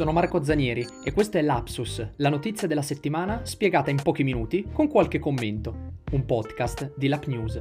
sono Marco Zanieri e questo è Lapsus, la notizia della settimana spiegata in pochi minuti con qualche commento, un podcast di Lap News.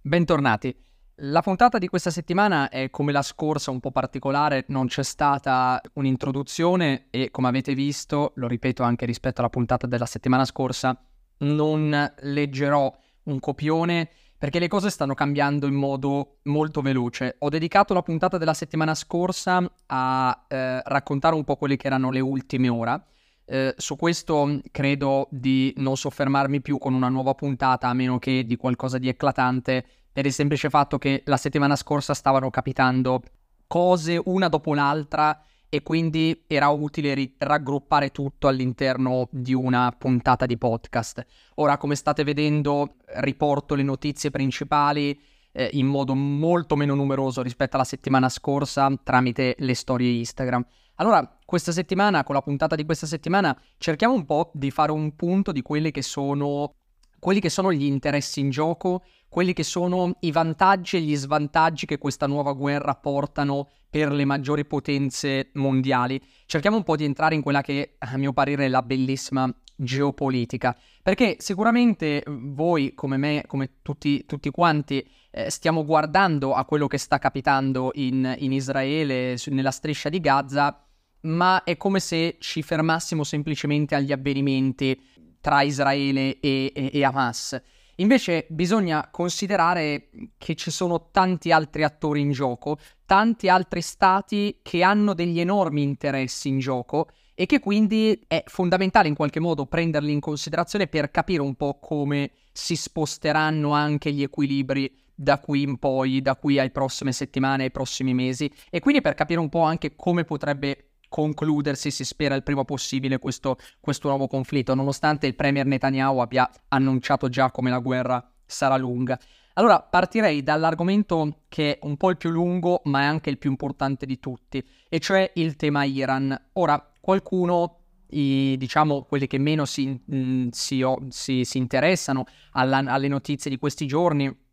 Bentornati. La puntata di questa settimana è come la scorsa un po' particolare, non c'è stata un'introduzione e come avete visto, lo ripeto anche rispetto alla puntata della settimana scorsa, non leggerò un copione perché le cose stanno cambiando in modo molto veloce. Ho dedicato la puntata della settimana scorsa a eh, raccontare un po' quelle che erano le ultime ore. Eh, su questo credo di non soffermarmi più con una nuova puntata a meno che di qualcosa di eclatante per il semplice fatto che la settimana scorsa stavano capitando cose una dopo l'altra e quindi era utile ri- raggruppare tutto all'interno di una puntata di podcast. Ora, come state vedendo, riporto le notizie principali eh, in modo molto meno numeroso rispetto alla settimana scorsa tramite le storie Instagram. Allora, questa settimana, con la puntata di questa settimana, cerchiamo un po' di fare un punto di quelli che sono, quelli che sono gli interessi in gioco quelli che sono i vantaggi e gli svantaggi che questa nuova guerra portano per le maggiori potenze mondiali. Cerchiamo un po' di entrare in quella che a mio parere è la bellissima geopolitica, perché sicuramente voi come me, come tutti, tutti quanti, eh, stiamo guardando a quello che sta capitando in, in Israele, su, nella striscia di Gaza, ma è come se ci fermassimo semplicemente agli avvenimenti tra Israele e, e, e Hamas. Invece bisogna considerare che ci sono tanti altri attori in gioco, tanti altri stati che hanno degli enormi interessi in gioco e che quindi è fondamentale in qualche modo prenderli in considerazione per capire un po' come si sposteranno anche gli equilibri da qui in poi, da qui alle prossime settimane, ai prossimi mesi. E quindi per capire un po' anche come potrebbe concludersi, si spera il prima possibile, questo, questo nuovo conflitto, nonostante il premier Netanyahu abbia annunciato già come la guerra sarà lunga. Allora partirei dall'argomento che è un po' il più lungo, ma è anche il più importante di tutti, e cioè il tema Iran. Ora, qualcuno, i, diciamo quelli che meno si, mm, si, si, si interessano alla, alle notizie di questi giorni,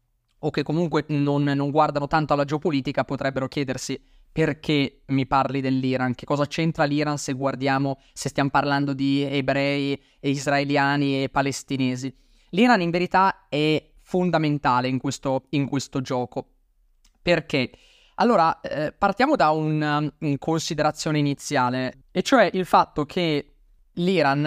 o che comunque non, non guardano tanto alla geopolitica, potrebbero chiedersi perché mi parli dell'Iran? Che cosa c'entra l'Iran se guardiamo, se stiamo parlando di ebrei, israeliani e palestinesi? L'Iran in verità è fondamentale in questo, in questo gioco. Perché? Allora, eh, partiamo da una, una considerazione iniziale, e cioè il fatto che l'Iran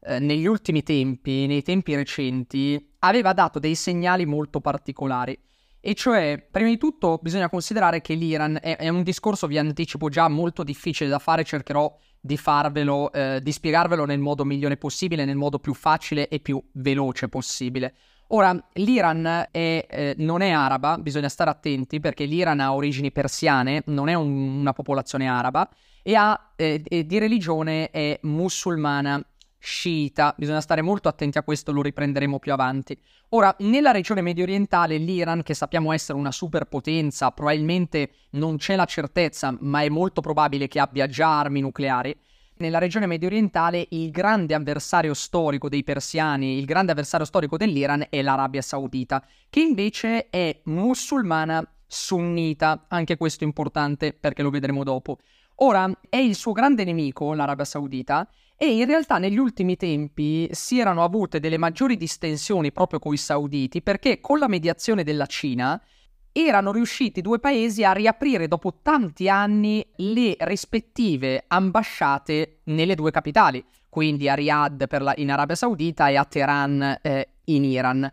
eh, negli ultimi tempi, nei tempi recenti, aveva dato dei segnali molto particolari. E cioè, prima di tutto, bisogna considerare che l'Iran è, è un discorso, vi anticipo già, molto difficile da fare, cercherò di farvelo, eh, di spiegarvelo nel modo migliore possibile, nel modo più facile e più veloce possibile. Ora, l'Iran è, eh, non è araba, bisogna stare attenti perché l'Iran ha origini persiane, non è un, una popolazione araba, e ha, eh, di religione è musulmana sciita, bisogna stare molto attenti a questo, lo riprenderemo più avanti. Ora, nella regione medio orientale, l'Iran, che sappiamo essere una superpotenza, probabilmente non c'è la certezza, ma è molto probabile che abbia già armi nucleari. Nella regione medio orientale il grande avversario storico dei persiani, il grande avversario storico dell'Iran è l'Arabia Saudita, che invece è musulmana sunnita, anche questo è importante perché lo vedremo dopo. Ora, è il suo grande nemico, l'Arabia Saudita, e in realtà negli ultimi tempi si erano avute delle maggiori distensioni proprio con i sauditi perché con la mediazione della Cina erano riusciti due paesi a riaprire dopo tanti anni le rispettive ambasciate nelle due capitali, quindi a Riyadh la, in Arabia Saudita e a Teheran eh, in Iran.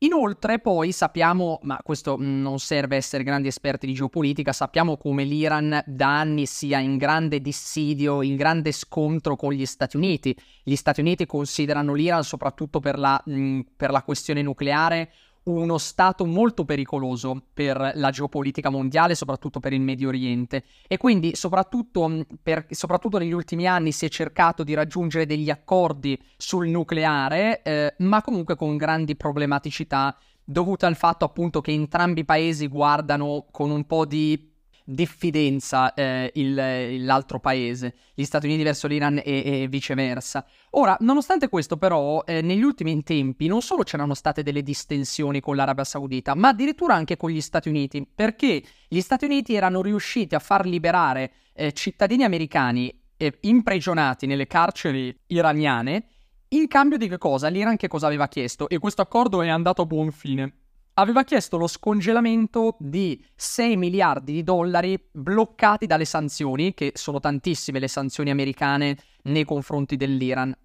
Inoltre poi sappiamo, ma questo mm, non serve essere grandi esperti di geopolitica, sappiamo come l'Iran da anni sia in grande dissidio, in grande scontro con gli Stati Uniti. Gli Stati Uniti considerano l'Iran soprattutto per la, mm, per la questione nucleare uno stato molto pericoloso per la geopolitica mondiale, soprattutto per il Medio Oriente. E quindi, soprattutto, per, soprattutto negli ultimi anni, si è cercato di raggiungere degli accordi sul nucleare, eh, ma comunque con grandi problematicità dovute al fatto appunto che entrambi i paesi guardano con un po' di diffidenza eh, il, l'altro paese, gli Stati Uniti verso l'Iran e, e viceversa. Ora, nonostante questo però, eh, negli ultimi tempi non solo c'erano state delle distensioni con l'Arabia Saudita, ma addirittura anche con gli Stati Uniti, perché gli Stati Uniti erano riusciti a far liberare eh, cittadini americani eh, imprigionati nelle carceri iraniane in cambio di che cosa? L'Iran che cosa aveva chiesto? E questo accordo è andato a buon fine. Aveva chiesto lo scongelamento di 6 miliardi di dollari bloccati dalle sanzioni, che sono tantissime le sanzioni americane nei confronti dell'Iran.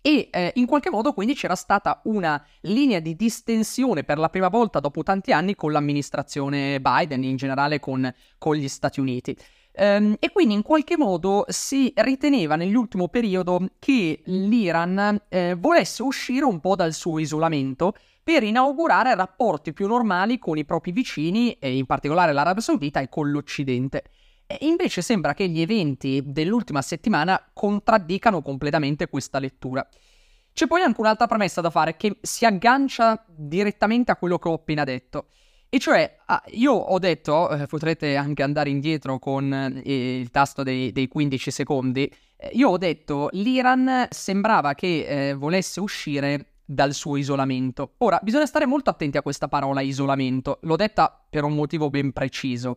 E eh, in qualche modo quindi c'era stata una linea di distensione per la prima volta dopo tanti anni con l'amministrazione Biden, in generale con, con gli Stati Uniti. Um, e quindi in qualche modo si riteneva nell'ultimo periodo che l'Iran eh, volesse uscire un po' dal suo isolamento per inaugurare rapporti più normali con i propri vicini, in particolare l'Arabia Saudita e con l'Occidente. E invece sembra che gli eventi dell'ultima settimana contraddicano completamente questa lettura. C'è poi anche un'altra premessa da fare che si aggancia direttamente a quello che ho appena detto. E cioè, ah, io ho detto, eh, potrete anche andare indietro con eh, il tasto dei, dei 15 secondi, eh, io ho detto l'Iran sembrava che eh, volesse uscire dal suo isolamento. Ora, bisogna stare molto attenti a questa parola isolamento, l'ho detta per un motivo ben preciso.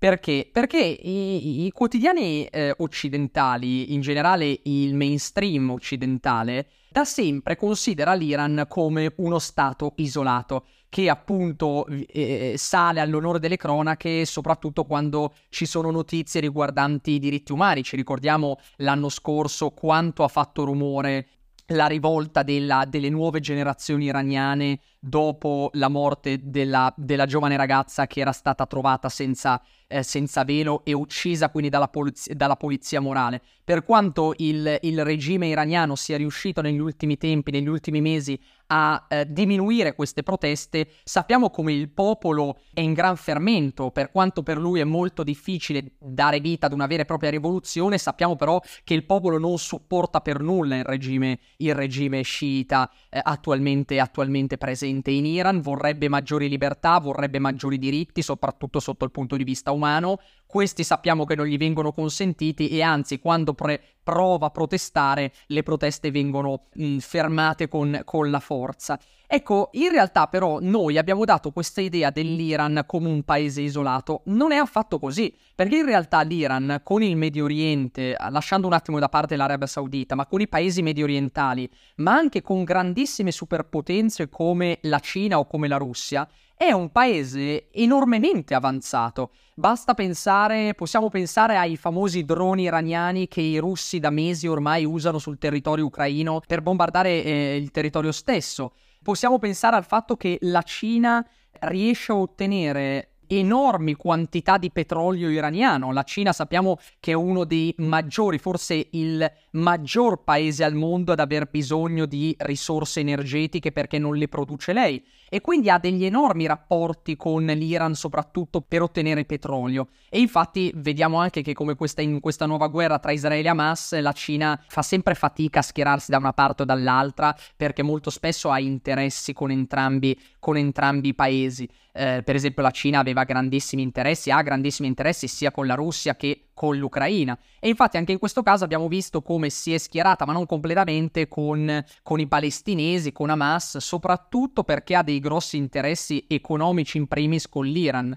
Perché? Perché i, i quotidiani eh, occidentali, in generale il mainstream occidentale, da sempre considera l'Iran come uno stato isolato che appunto eh, eh, sale all'onore delle cronache soprattutto quando ci sono notizie riguardanti i diritti umani. Ci ricordiamo l'anno scorso quanto ha fatto rumore la rivolta della, delle nuove generazioni iraniane dopo la morte della, della, giovane ragazza che era stata trovata senza, eh, senza velo e uccisa quindi dalla, poliz- dalla polizia morale. Per quanto il, il regime iraniano sia riuscito negli ultimi tempi, negli ultimi mesi, a eh, diminuire queste proteste, sappiamo come il popolo è in gran fermento, per quanto per lui è molto difficile dare vita ad una vera e propria rivoluzione, sappiamo però che il popolo non supporta per nulla il regime, il regime sciita eh, attualmente, attualmente presente in Iran, vorrebbe maggiori libertà, vorrebbe maggiori diritti, soprattutto sotto il punto di vista umano, questi sappiamo che non gli vengono consentiti e anzi quando pre- prova a protestare le proteste vengono mh, fermate con, con la forza. Ecco, in realtà però noi abbiamo dato questa idea dell'Iran come un paese isolato. Non è affatto così, perché in realtà l'Iran con il Medio Oriente, lasciando un attimo da parte l'Arabia Saudita, ma con i paesi medio orientali, ma anche con grandissime superpotenze come la Cina o come la Russia, è un paese enormemente avanzato. Basta pensare, possiamo pensare ai famosi droni iraniani che i russi da mesi ormai usano sul territorio ucraino per bombardare eh, il territorio stesso. Possiamo pensare al fatto che la Cina riesce a ottenere enormi quantità di petrolio iraniano. La Cina sappiamo che è uno dei maggiori, forse il maggior paese al mondo ad aver bisogno di risorse energetiche perché non le produce lei e quindi ha degli enormi rapporti con l'Iran soprattutto per ottenere petrolio. E infatti vediamo anche che come questa, in questa nuova guerra tra Israele e Hamas la Cina fa sempre fatica a schierarsi da una parte o dall'altra perché molto spesso ha interessi con entrambi, con entrambi i paesi. Eh, per esempio la Cina aveva grandissimi interessi, ha grandissimi interessi sia con la Russia che con l'Ucraina. E infatti anche in questo caso abbiamo visto come si è schierata, ma non completamente, con, con, i palestinesi, con Hamas, soprattutto perché ha dei grossi interessi economici in primis con l'Iran.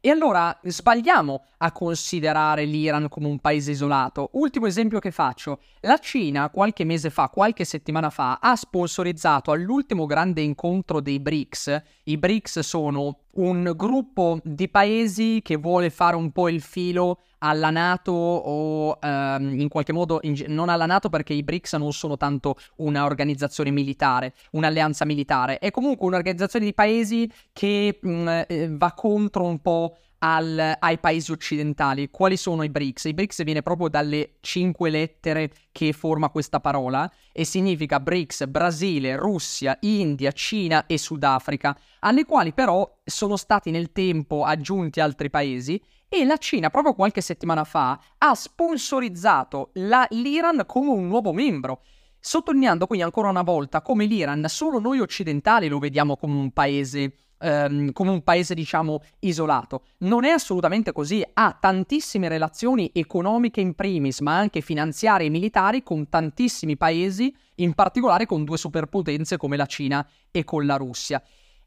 E allora sbagliamo a considerare l'Iran come un paese isolato. Ultimo esempio che faccio, la Cina qualche mese fa, qualche settimana fa, ha sponsorizzato all'ultimo grande incontro dei BRICS. I BRICS sono un gruppo di paesi che vuole fare un po' il filo alla Nato o ehm, in qualche modo in, non alla Nato perché i BRICS non sono tanto un'organizzazione militare, un'alleanza militare, è comunque un'organizzazione di paesi che mh, eh, va contro un po' al, ai paesi occidentali. Quali sono i BRICS? I BRICS viene proprio dalle cinque lettere che forma questa parola e significa BRICS Brasile, Russia, India, Cina e Sudafrica, alle quali però sono stati nel tempo aggiunti altri paesi e la Cina proprio qualche settimana fa ha sponsorizzato la, l'Iran come un nuovo membro. Sottolineando quindi ancora una volta come l'Iran solo noi occidentali lo vediamo come un paese ehm, come un paese, diciamo, isolato. Non è assolutamente così, ha tantissime relazioni economiche in primis, ma anche finanziarie e militari con tantissimi paesi, in particolare con due superpotenze come la Cina e con la Russia.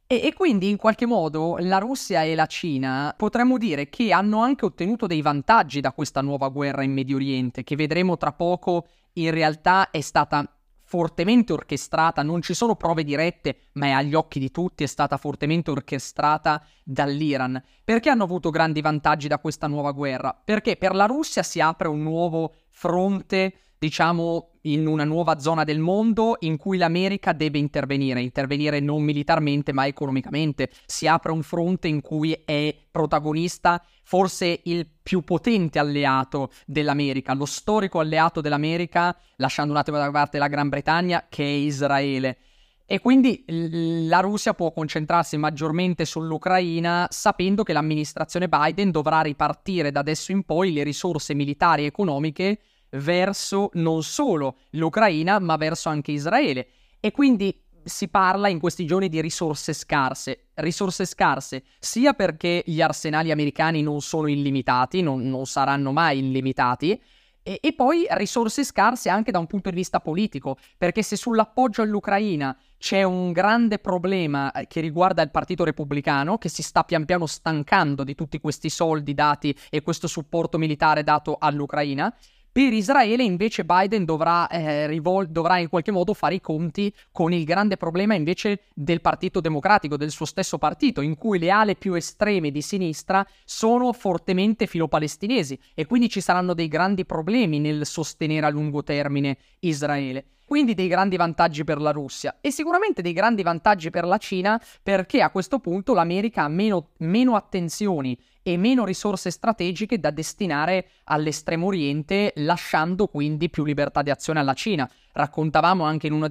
E, e, quindi in qualche modo la Russia e la Cina potremmo dire che hanno anche ottenuto dei vantaggi da questa nuova guerra in Medio Oriente, che vedremo tra poco in realtà è stata fortemente orchestrata, non ci sono prove dirette, ma è agli occhi di tutti, è stata fortemente orchestrata dall'Iran. Perché hanno avuto grandi vantaggi da questa nuova guerra? Perché per la Russia si apre un nuovo fronte, diciamo, in una nuova zona del mondo in cui l'America deve intervenire, intervenire non militarmente ma economicamente. Si apre un fronte in cui è protagonista forse il più potente alleato dell'America, lo storico alleato dell'America, lasciando un attimo da parte la Gran Bretagna, che è Israele. E quindi la Russia può concentrarsi maggiormente sull'Ucraina sapendo che l'amministrazione Biden dovrà ripartire da adesso in poi le risorse militari e economiche verso non solo l'Ucraina, ma verso anche Israele. E quindi si parla in questi giorni di risorse scarse. Risorse scarse sia perché gli arsenali americani non sono illimitati, non, non saranno mai illimitati, e, e, poi risorse scarse anche da un punto di vista politico, perché se sull'appoggio all'Ucraina c'è un grande problema eh, che riguarda il Partito Repubblicano, che si sta pian piano stancando di tutti questi soldi dati e questo supporto militare dato all'Ucraina, per Israele invece Biden dovrà, eh, rivol- dovrà, in qualche modo fare i conti con il grande problema invece del Partito Democratico, del suo stesso partito, in cui le ale più estreme di sinistra sono fortemente filopalestinesi e quindi ci saranno dei grandi problemi nel sostenere a lungo termine Israele. Quindi dei grandi vantaggi per la Russia e sicuramente dei grandi vantaggi per la Cina perché a questo punto l'America ha meno, meno attenzioni e meno risorse strategiche da destinare all'estremo oriente, lasciando quindi più libertà di azione alla Cina. Raccontavamo anche in, uno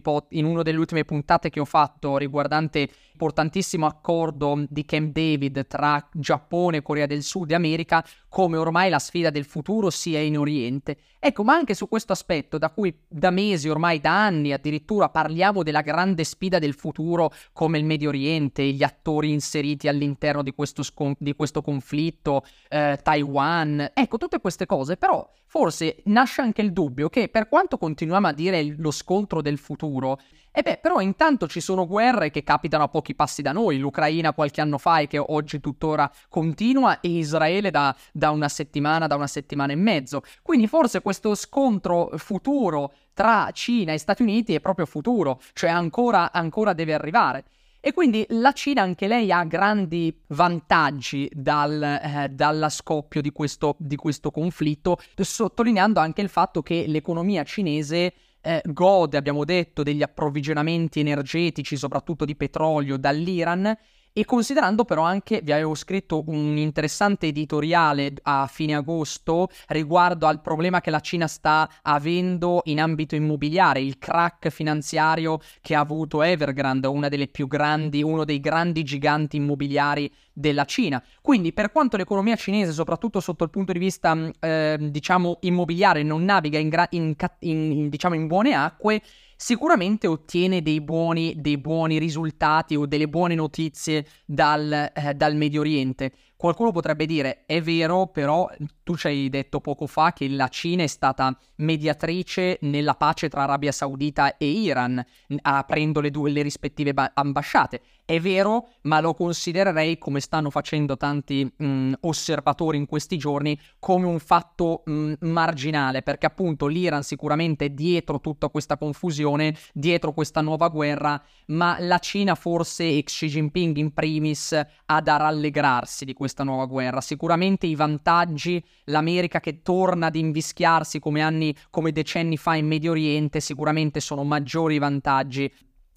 po- in una delle ultime puntate che ho fatto riguardante l'importantissimo accordo di Camp David tra Giappone Corea del Sud e America, come ormai la sfida del futuro sia in Oriente. Ecco, ma anche su questo aspetto, da cui da mesi, ormai da anni addirittura, parliamo della grande sfida del futuro come il Medio Oriente, gli attori inseriti all'interno di questo, scon- di questo conflitto, eh, Taiwan, ecco, tutte queste cose, però forse nasce anche il dubbio che per quanto continuiamo a dire lo scontro del futuro, e beh, però intanto ci sono guerre che capitano a pochi passi da noi, l'Ucraina qualche anno fa e che oggi tuttora continua e Israele da, da una settimana, da una settimana e mezzo. Quindi forse questo scontro futuro tra Cina e Stati Uniti è proprio futuro, cioè ancora, ancora deve arrivare. E quindi la Cina anche lei ha grandi vantaggi dal, eh, dalla scoppio di questo, di questo conflitto, sottolineando anche il fatto che l'economia cinese eh, gode, abbiamo detto, degli approvvigionamenti energetici, soprattutto di petrolio, dall'Iran e considerando però anche, vi avevo scritto un interessante editoriale a fine agosto riguardo al problema che la Cina sta avendo in ambito immobiliare, il crack finanziario che ha avuto Evergrande, grandi, uno dei grandi giganti immobiliari della Cina. Quindi per quanto l'economia cinese, soprattutto sotto il punto di vista eh, diciamo immobiliare, non naviga in, gra- in, in, diciamo, in buone acque, sicuramente ottiene dei buoni, dei buoni risultati o delle buone notizie dal, eh, dal Medio Oriente. Qualcuno potrebbe dire, è vero, però tu ci hai detto poco fa che la Cina è stata mediatrice nella pace tra Arabia Saudita e Iran, aprendo le due le rispettive ba- ambasciate. È vero, ma lo considererei, come stanno facendo tanti mh, osservatori in questi giorni, come un fatto mh, marginale, perché appunto l'Iran sicuramente è dietro tutta questa confusione, dietro questa nuova guerra, ma la Cina forse e Xi Jinping in primis ha da rallegrarsi di questa nuova guerra. Sicuramente i vantaggi, l'America che torna ad invischiarsi come anni, come decenni fa in Medio Oriente, sicuramente sono maggiori vantaggi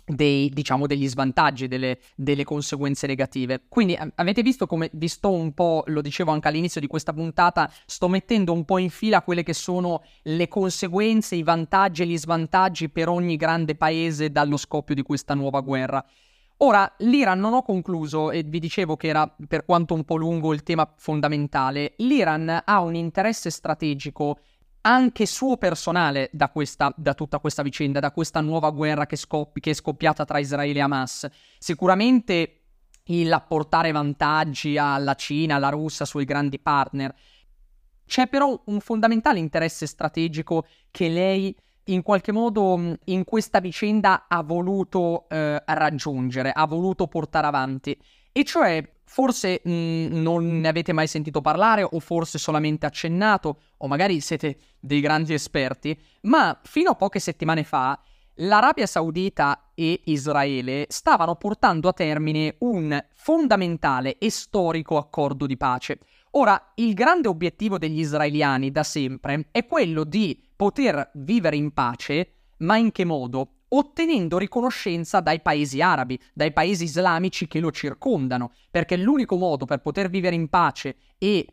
dei, diciamo, degli svantaggi, delle, delle, conseguenze negative. Quindi avete visto come vi sto un po', lo dicevo anche all'inizio di questa puntata, sto mettendo un po' in fila quelle che sono le conseguenze, i vantaggi e gli svantaggi per ogni grande paese dallo scoppio di questa nuova guerra. Ora, l'Iran non ho concluso e vi dicevo che era per quanto un po' lungo il tema fondamentale. L'Iran ha un interesse strategico anche suo personale da, questa, da, tutta questa vicenda, da questa nuova guerra che, scoppi, che è scoppiata tra Israele e Hamas. Sicuramente il portare vantaggi alla Cina, alla Russia, sui grandi partner. C'è però un fondamentale interesse strategico che lei in qualche modo in questa vicenda ha voluto eh, raggiungere, ha voluto portare avanti. E cioè, forse mh, non ne avete mai sentito parlare o forse solamente accennato, o magari siete dei grandi esperti, ma fino a poche settimane fa l'Arabia Saudita e Israele stavano portando a termine un fondamentale e storico accordo di pace. Ora, il grande obiettivo degli israeliani da sempre è quello di poter vivere in pace, ma in che modo? ottenendo riconoscenza dai paesi arabi, dai paesi islamici che lo circondano, perché l'unico modo per poter vivere in pace e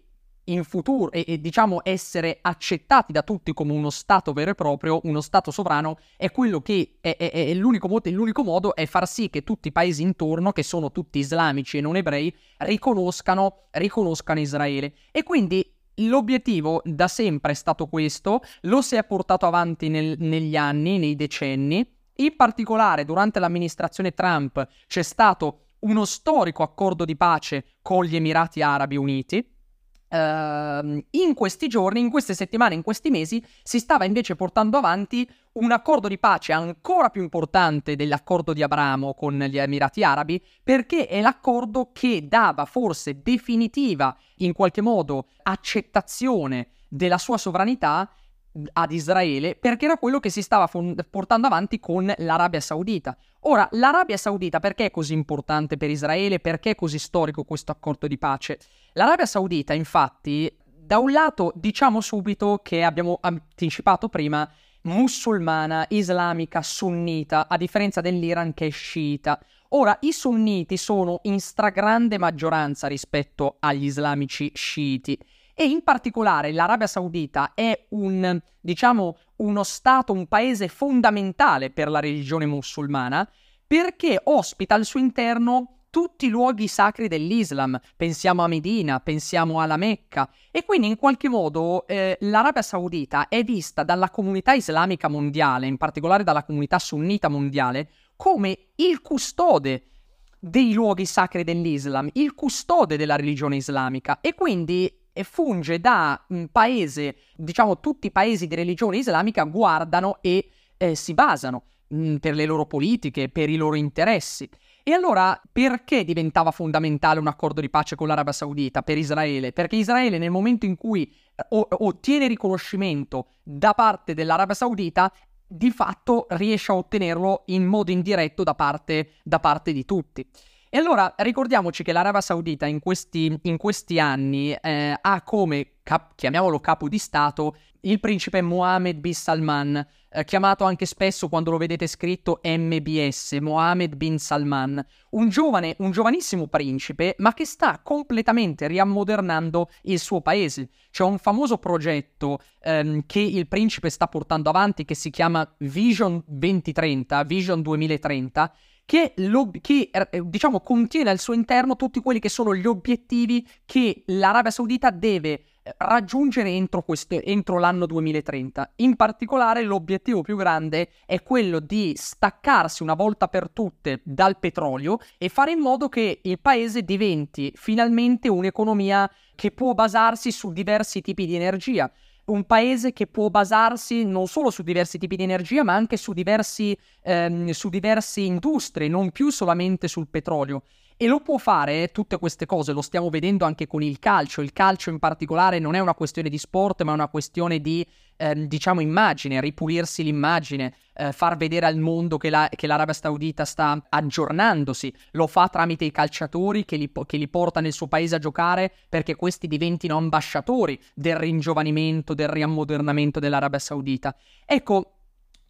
in futuro e, e, diciamo essere accettati da tutti come uno Stato vero e proprio, uno Stato sovrano, è quello che è, è, è l'unico, modo, l'unico modo è far sì che tutti i paesi intorno, che sono tutti islamici e non ebrei, riconoscano, riconoscano Israele. E quindi l'obiettivo da sempre è stato questo, lo si è portato avanti nel, negli anni, nei decenni. In particolare, durante l'amministrazione Trump c'è stato uno storico accordo di pace con gli Emirati Arabi Uniti, Uh, in questi giorni, in queste settimane, in questi mesi, si stava invece portando avanti un accordo di pace ancora più importante dell'accordo di Abramo con gli Emirati Arabi, perché è l'accordo che dava forse definitiva, in qualche modo, accettazione della sua sovranità ad Israele perché era quello che si stava fond- portando avanti con l'Arabia Saudita. Ora, l'Arabia Saudita perché è così importante per Israele? Perché è così storico questo accordo di pace? L'Arabia Saudita, infatti, da un lato diciamo subito che abbiamo anticipato prima musulmana, islamica, sunnita, a differenza dell'Iran che è sciita. Ora, i sunniti sono in stragrande maggioranza rispetto agli islamici sciiti e in particolare l'Arabia Saudita è un, diciamo, uno stato, un paese fondamentale per la religione musulmana perché ospita al suo interno tutti i luoghi sacri dell'Islam, pensiamo a Medina, pensiamo alla Mecca, e quindi in qualche modo eh, l'Arabia Saudita è vista dalla comunità islamica mondiale, in particolare dalla comunità sunnita mondiale, come il custode dei luoghi sacri dell'Islam, il custode della religione islamica, e quindi e funge da un paese, diciamo tutti i paesi di religione islamica guardano e eh, si basano mh, mm, per le loro politiche, per i loro interessi. E allora perché diventava fondamentale un accordo di pace con l'Arabia Saudita per Israele? Perché Israele nel momento in cui eh, o- ottiene riconoscimento da parte dell'Arabia Saudita di fatto riesce a ottenerlo in modo indiretto da parte, da parte di tutti. E allora ricordiamoci che l'Arabia Saudita in questi, in questi anni eh, ha come, cap- chiamiamolo capo di Stato, il principe Mohammed bin Salman, eh, chiamato anche spesso quando lo vedete scritto MBS, Mohammed bin Salman, un giovane, un giovanissimo principe, ma che sta completamente riammodernando il suo paese. C'è un famoso progetto ehm, che il principe sta portando avanti che si chiama Vision 2030, Vision 2030, che, che eh, diciamo, contiene al suo interno tutti quelli che sono gli obiettivi che l'Arabia Saudita deve eh, raggiungere entro, queste, entro, l'anno 2030. In particolare l'obiettivo più grande è quello di staccarsi una volta per tutte dal petrolio e fare in modo che il paese diventi finalmente un'economia che può basarsi su diversi tipi di energia un paese che può basarsi non solo su diversi tipi di energia, ma anche su diversi, ehm, su diverse industrie, non più solamente sul petrolio. E lo può fare tutte queste cose, lo stiamo vedendo anche con il calcio. Il calcio in particolare non è una questione di sport, ma è una questione di, ehm, diciamo, immagine, ripulirsi l'immagine, eh, far vedere al mondo che, la, che, l'Arabia Saudita sta aggiornandosi. Lo fa tramite i calciatori che li, che li porta nel suo paese a giocare perché questi diventino ambasciatori del ringiovanimento, del riammodernamento dell'Arabia Saudita. Ecco,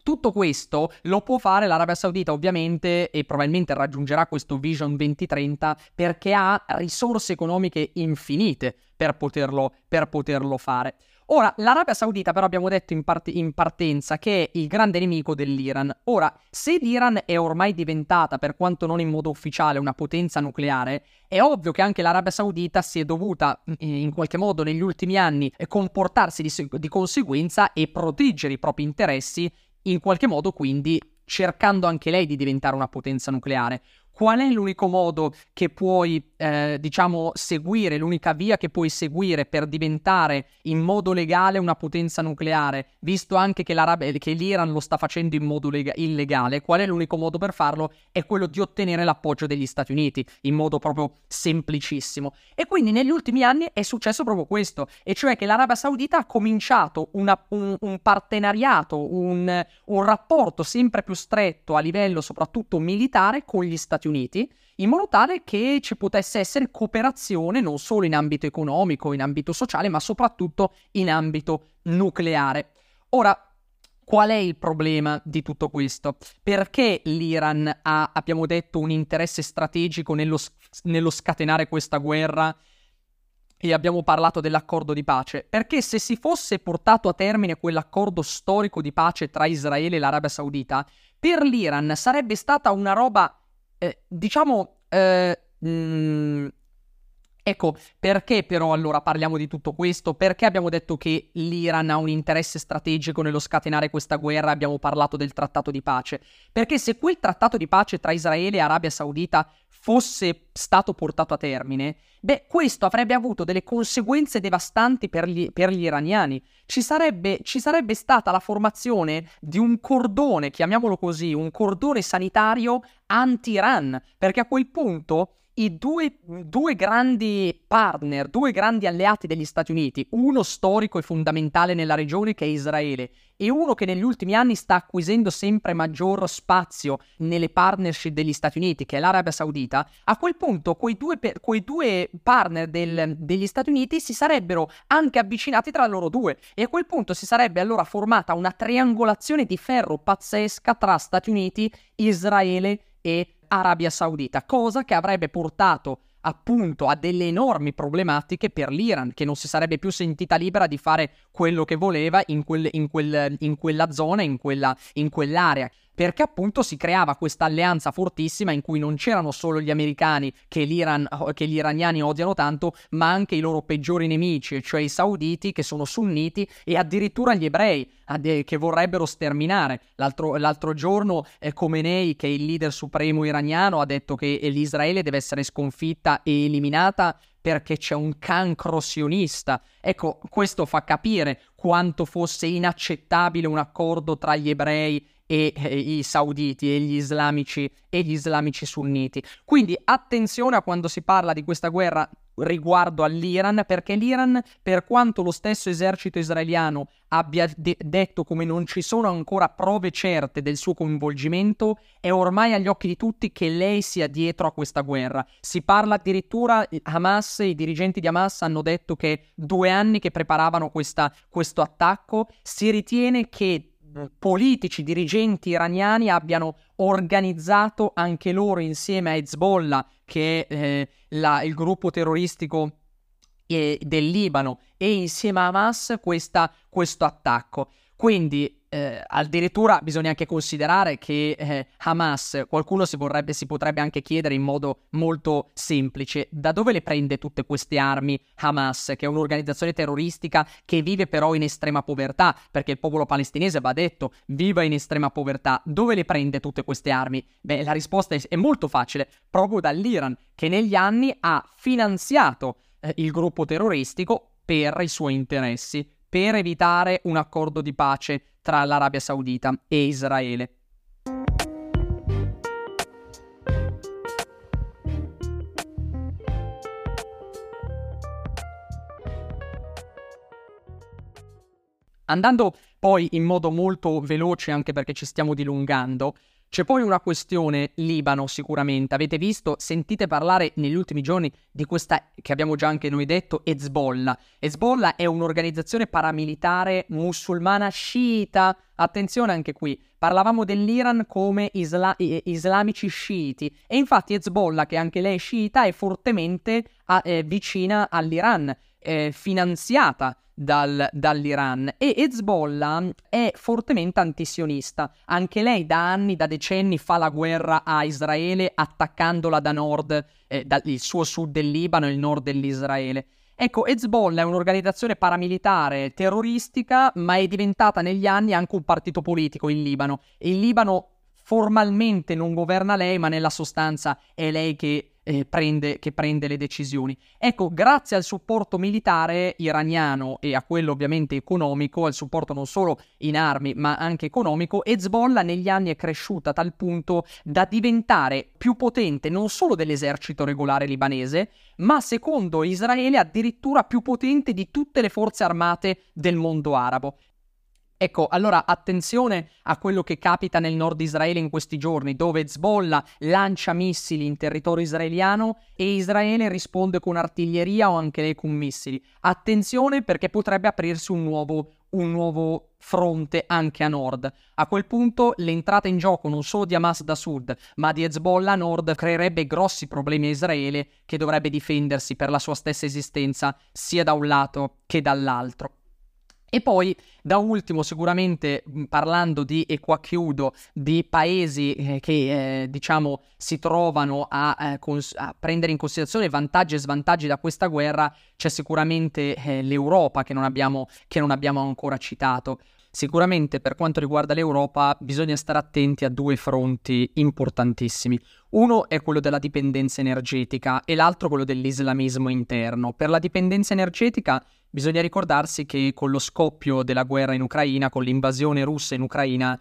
tutto questo lo può fare l'Arabia Saudita ovviamente e probabilmente raggiungerà questo Vision 2030 perché ha risorse economiche infinite per poterlo, per poterlo fare. Ora, l'Arabia Saudita però abbiamo detto in, part- in, partenza che è il grande nemico dell'Iran. Ora, se l'Iran è ormai diventata, per quanto non in modo ufficiale, una potenza nucleare, è ovvio che anche l'Arabia Saudita si è dovuta in qualche modo negli ultimi anni comportarsi di, di conseguenza e proteggere i propri interessi in qualche modo quindi cercando anche lei di diventare una potenza nucleare. Qual è l'unico modo che puoi, eh, diciamo, seguire, l'unica via che puoi seguire per diventare in modo legale una potenza nucleare, visto anche che, che l'Iran lo sta facendo in modo lega- illegale, qual è l'unico modo per farlo? È quello di ottenere l'appoggio degli Stati Uniti, in modo proprio semplicissimo. E quindi negli ultimi anni è successo proprio questo, e cioè che l'Arabia Saudita ha cominciato una, un, un, partenariato, un, un rapporto sempre più stretto a livello soprattutto militare con gli Stati Uniti, in modo tale che ci potesse essere cooperazione non solo in ambito economico, in ambito sociale, ma soprattutto in ambito nucleare. Ora, Qual è il problema di tutto questo? Perché l'Iran ha, abbiamo detto, un interesse strategico nello, nello, scatenare questa guerra e abbiamo parlato dell'accordo di pace? Perché se si fosse portato a termine quell'accordo storico di pace tra Israele e l'Arabia Saudita, per l'Iran sarebbe stata una roba, eh, diciamo, eh, mh, mm, Ecco, perché però allora parliamo di tutto questo? Perché abbiamo detto che l'Iran ha un interesse strategico nello scatenare questa guerra? Abbiamo parlato del trattato di pace. Perché se quel trattato di pace tra Israele e Arabia Saudita fosse stato portato a termine, beh, questo avrebbe avuto delle conseguenze devastanti per gli, per gli iraniani. Ci sarebbe, ci sarebbe stata la formazione di un cordone, chiamiamolo così, un cordone sanitario anti-Iran, perché a quel punto i due, due, grandi partner, due grandi alleati degli Stati Uniti, uno storico e fondamentale nella regione che è Israele e uno che negli ultimi anni sta acquisendo sempre maggior spazio nelle partnership degli Stati Uniti, che è l'Arabia Saudita, a quel punto quei due, quei due partner del, degli Stati Uniti si sarebbero anche avvicinati tra loro due e a quel punto si sarebbe allora formata una triangolazione di ferro pazzesca tra Stati Uniti, Israele e Arabia Saudita, cosa che avrebbe portato appunto a delle enormi problematiche per l'Iran, che non si sarebbe più sentita libera di fare quello che voleva in, quel, in, quel, in quella zona, in, quella, in quell'area perché appunto si creava questa alleanza fortissima in cui non c'erano solo gli americani che, che, gli iraniani odiano tanto, ma anche i loro peggiori nemici, cioè i sauditi che sono sunniti e addirittura gli ebrei che vorrebbero sterminare. L'altro, l'altro giorno eh, Khomeini, che è il leader supremo iraniano, ha detto che l'Israele deve essere sconfitta e eliminata perché c'è un cancro sionista. Ecco, questo fa capire quanto fosse inaccettabile un accordo tra gli ebrei e eh, i sauditi e gli islamici e gli islamici sunniti. Quindi attenzione a quando si parla di questa guerra riguardo all'Iran, perché l'Iran, per quanto lo stesso esercito israeliano abbia de- detto come non ci sono ancora prove certe del suo coinvolgimento, è ormai agli occhi di tutti che lei sia dietro a questa guerra. Si parla addirittura, Hamas, i dirigenti di Hamas hanno detto che due anni che preparavano questa, questo attacco, si ritiene che politici, dirigenti iraniani abbiano organizzato anche loro insieme a Hezbollah, che è eh, la, il gruppo terroristico eh, del Libano, e insieme a Hamas questa, questo attacco. Quindi eh, addirittura bisogna anche considerare che eh, Hamas, qualcuno si, vorrebbe, si potrebbe anche chiedere in modo molto semplice, da dove le prende tutte queste armi Hamas, che è un'organizzazione terroristica che vive però in estrema povertà, perché il popolo palestinese va detto, viva in estrema povertà, dove le prende tutte queste armi? Beh, la risposta è, è molto facile, proprio dall'Iran, che negli anni ha finanziato eh, il gruppo terroristico per i suoi interessi per evitare un accordo di pace tra l'Arabia Saudita e Israele. Andando poi in modo molto veloce, anche perché ci stiamo dilungando, c'è poi una questione Libano sicuramente, avete visto, sentite parlare negli ultimi giorni di questa che abbiamo già anche noi detto, Hezbollah. Hezbollah è un'organizzazione paramilitare musulmana sciita, attenzione anche qui, parlavamo dell'Iran come isla- islamici sciiti. E infatti Hezbollah, che anche lei è sciita, è fortemente a, eh, vicina all'Iran, eh, finanziata dal, dall'Iran e Hezbollah è fortemente antisionista. Anche lei da anni, da decenni fa la guerra a Israele attaccandola da nord, eh, dal suo sud del Libano e il nord dell'Israele. Ecco, Hezbollah è un'organizzazione paramilitare terroristica, ma è diventata negli anni anche un partito politico in Libano. E il Libano formalmente non governa lei, ma nella sostanza è lei che eh, prende, che prende le decisioni. Ecco, grazie al supporto militare iraniano e a quello ovviamente economico, al supporto non solo in armi ma anche economico, Hezbollah negli anni è cresciuta a tal punto da diventare più potente non solo dell'esercito regolare libanese, ma secondo Israele addirittura più potente di tutte le forze armate del mondo arabo. Ecco, allora attenzione a quello che capita nel nord Israele in questi giorni, dove Hezbollah lancia missili in territorio israeliano e Israele risponde con artiglieria o anche lei con missili. Attenzione perché potrebbe aprirsi un nuovo, un nuovo fronte anche a nord. A quel punto l'entrata in gioco non solo di Hamas da sud, ma di Hezbollah a nord creerebbe grossi problemi a Israele che dovrebbe difendersi per la sua stessa esistenza sia da un lato che dall'altro. E poi, da ultimo, sicuramente parlando di, e qua chiudo, di paesi eh, che eh, diciamo si trovano a, eh, cons- a, prendere in considerazione vantaggi e svantaggi da questa guerra, c'è sicuramente eh, l'Europa che non, abbiamo, che non abbiamo ancora citato. Sicuramente per quanto riguarda l'Europa bisogna stare attenti a due fronti importantissimi. Uno è quello della dipendenza energetica e l'altro quello dell'islamismo interno. Per la dipendenza energetica bisogna ricordarsi che con lo scoppio della guerra in Ucraina, con l'invasione russa in Ucraina,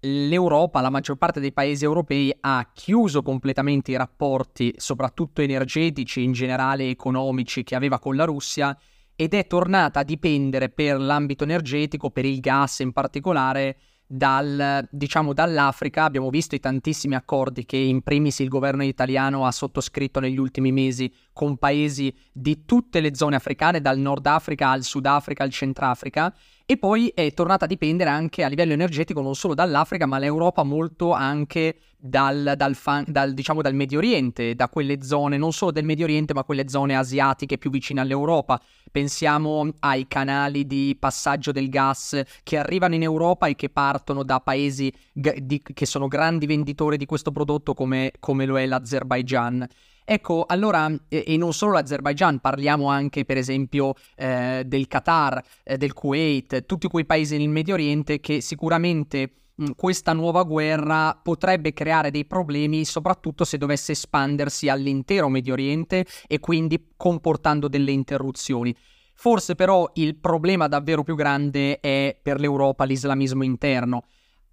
l'Europa, la maggior parte dei paesi europei ha chiuso completamente i rapporti, soprattutto energetici, in generale economici, che aveva con la Russia ed è tornata a dipendere per l'ambito energetico, per il gas in particolare, dal, diciamo, dall'Africa. Abbiamo visto i tantissimi accordi che in primis il governo italiano ha sottoscritto negli ultimi mesi con paesi di tutte le zone africane, dal Nord Africa al Sud Africa al Centrafrica, e poi è tornata a dipendere anche a livello energetico non solo dall'Africa, ma l'Europa molto anche dal, dal, fan, dal, diciamo, dal Medio Oriente, da quelle zone, non solo del Medio Oriente, ma quelle zone asiatiche più vicine all'Europa. Pensiamo ai canali di passaggio del gas che arrivano in Europa e che partono da paesi g- di, che sono grandi venditori di questo prodotto come, come lo è l'Azerbaijan. Ecco, allora, e, non solo l'Azerbaijan, parliamo anche per esempio eh, del Qatar, eh, del Kuwait, tutti quei paesi nel Medio Oriente che sicuramente questa nuova guerra potrebbe creare dei problemi, soprattutto se dovesse espandersi all'intero Medio Oriente e quindi comportando delle interruzioni. Forse però il problema davvero più grande è per l'Europa l'islamismo interno.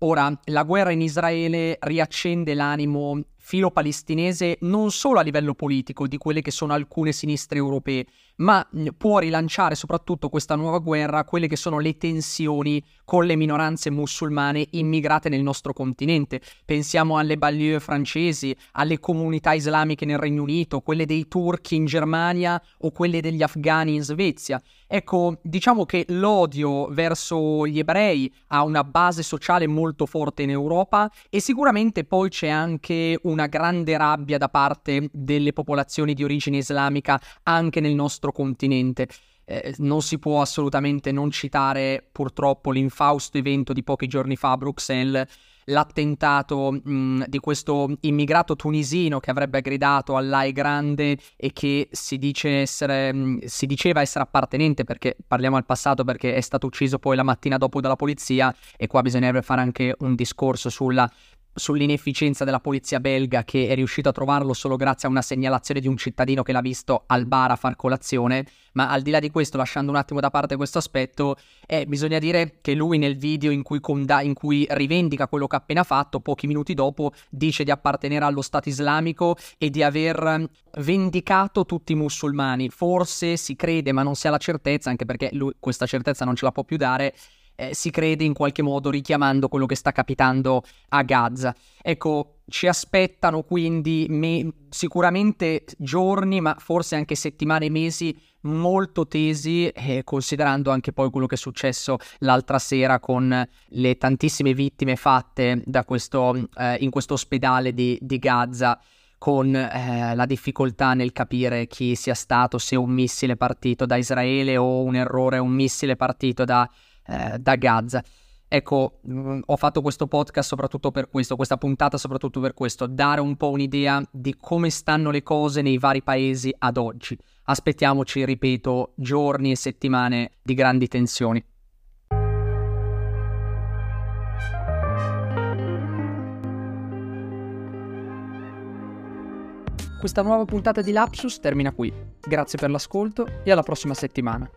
Ora, la guerra in Israele riaccende l'animo filo-palestinese non solo a livello politico di quelle che sono alcune sinistre europee, ma può rilanciare soprattutto questa nuova guerra quelle che sono le tensioni con le minoranze musulmane immigrate nel nostro continente. Pensiamo alle banlieue francesi, alle comunità islamiche nel Regno Unito, quelle dei turchi in Germania o quelle degli afghani in Svezia. Ecco, diciamo che l'odio verso gli ebrei ha una base sociale molto forte in Europa e sicuramente poi c'è anche una grande rabbia da parte delle popolazioni di origine islamica anche nel nostro continente. Eh, non si può assolutamente non citare purtroppo l'infausto evento di pochi giorni fa a Bruxelles l'attentato mh, di questo immigrato tunisino che avrebbe gridato Allah è grande e che si, dice essere, mh, si diceva essere appartenente perché parliamo al passato perché è stato ucciso poi la mattina dopo dalla polizia e qua bisognerebbe fare anche un discorso sulla sull'inefficienza della polizia belga che è riuscito a trovarlo solo grazie a una segnalazione di un cittadino che l'ha visto al bar a far colazione, ma al di là di questo, lasciando un attimo da parte questo aspetto, eh, bisogna dire che lui nel video in cui, conda- in cui rivendica quello che ha appena fatto, pochi minuti dopo dice di appartenere allo Stato islamico e di aver vendicato tutti i musulmani. Forse si crede, ma non si ha la certezza, anche perché lui questa certezza non ce la può più dare, eh, si crede in qualche modo richiamando quello che sta capitando a Gaza. Ecco, ci aspettano quindi me- sicuramente giorni, ma forse anche settimane mesi molto tesi, eh, considerando anche poi quello che è successo l'altra sera con le tantissime vittime fatte questo, eh, in questo ospedale di, di Gaza con eh, la difficoltà nel capire chi sia stato, se un missile partito da Israele o un errore, un missile partito da eh, da Gaza. Ecco, mh, ho fatto questo podcast soprattutto per questo, questa puntata soprattutto per questo, dare un po' un'idea di come stanno le cose nei vari paesi ad oggi. Aspettiamoci, ripeto, giorni e settimane di grandi tensioni. Questa nuova puntata di Lapsus termina qui. Grazie per l'ascolto e alla prossima settimana.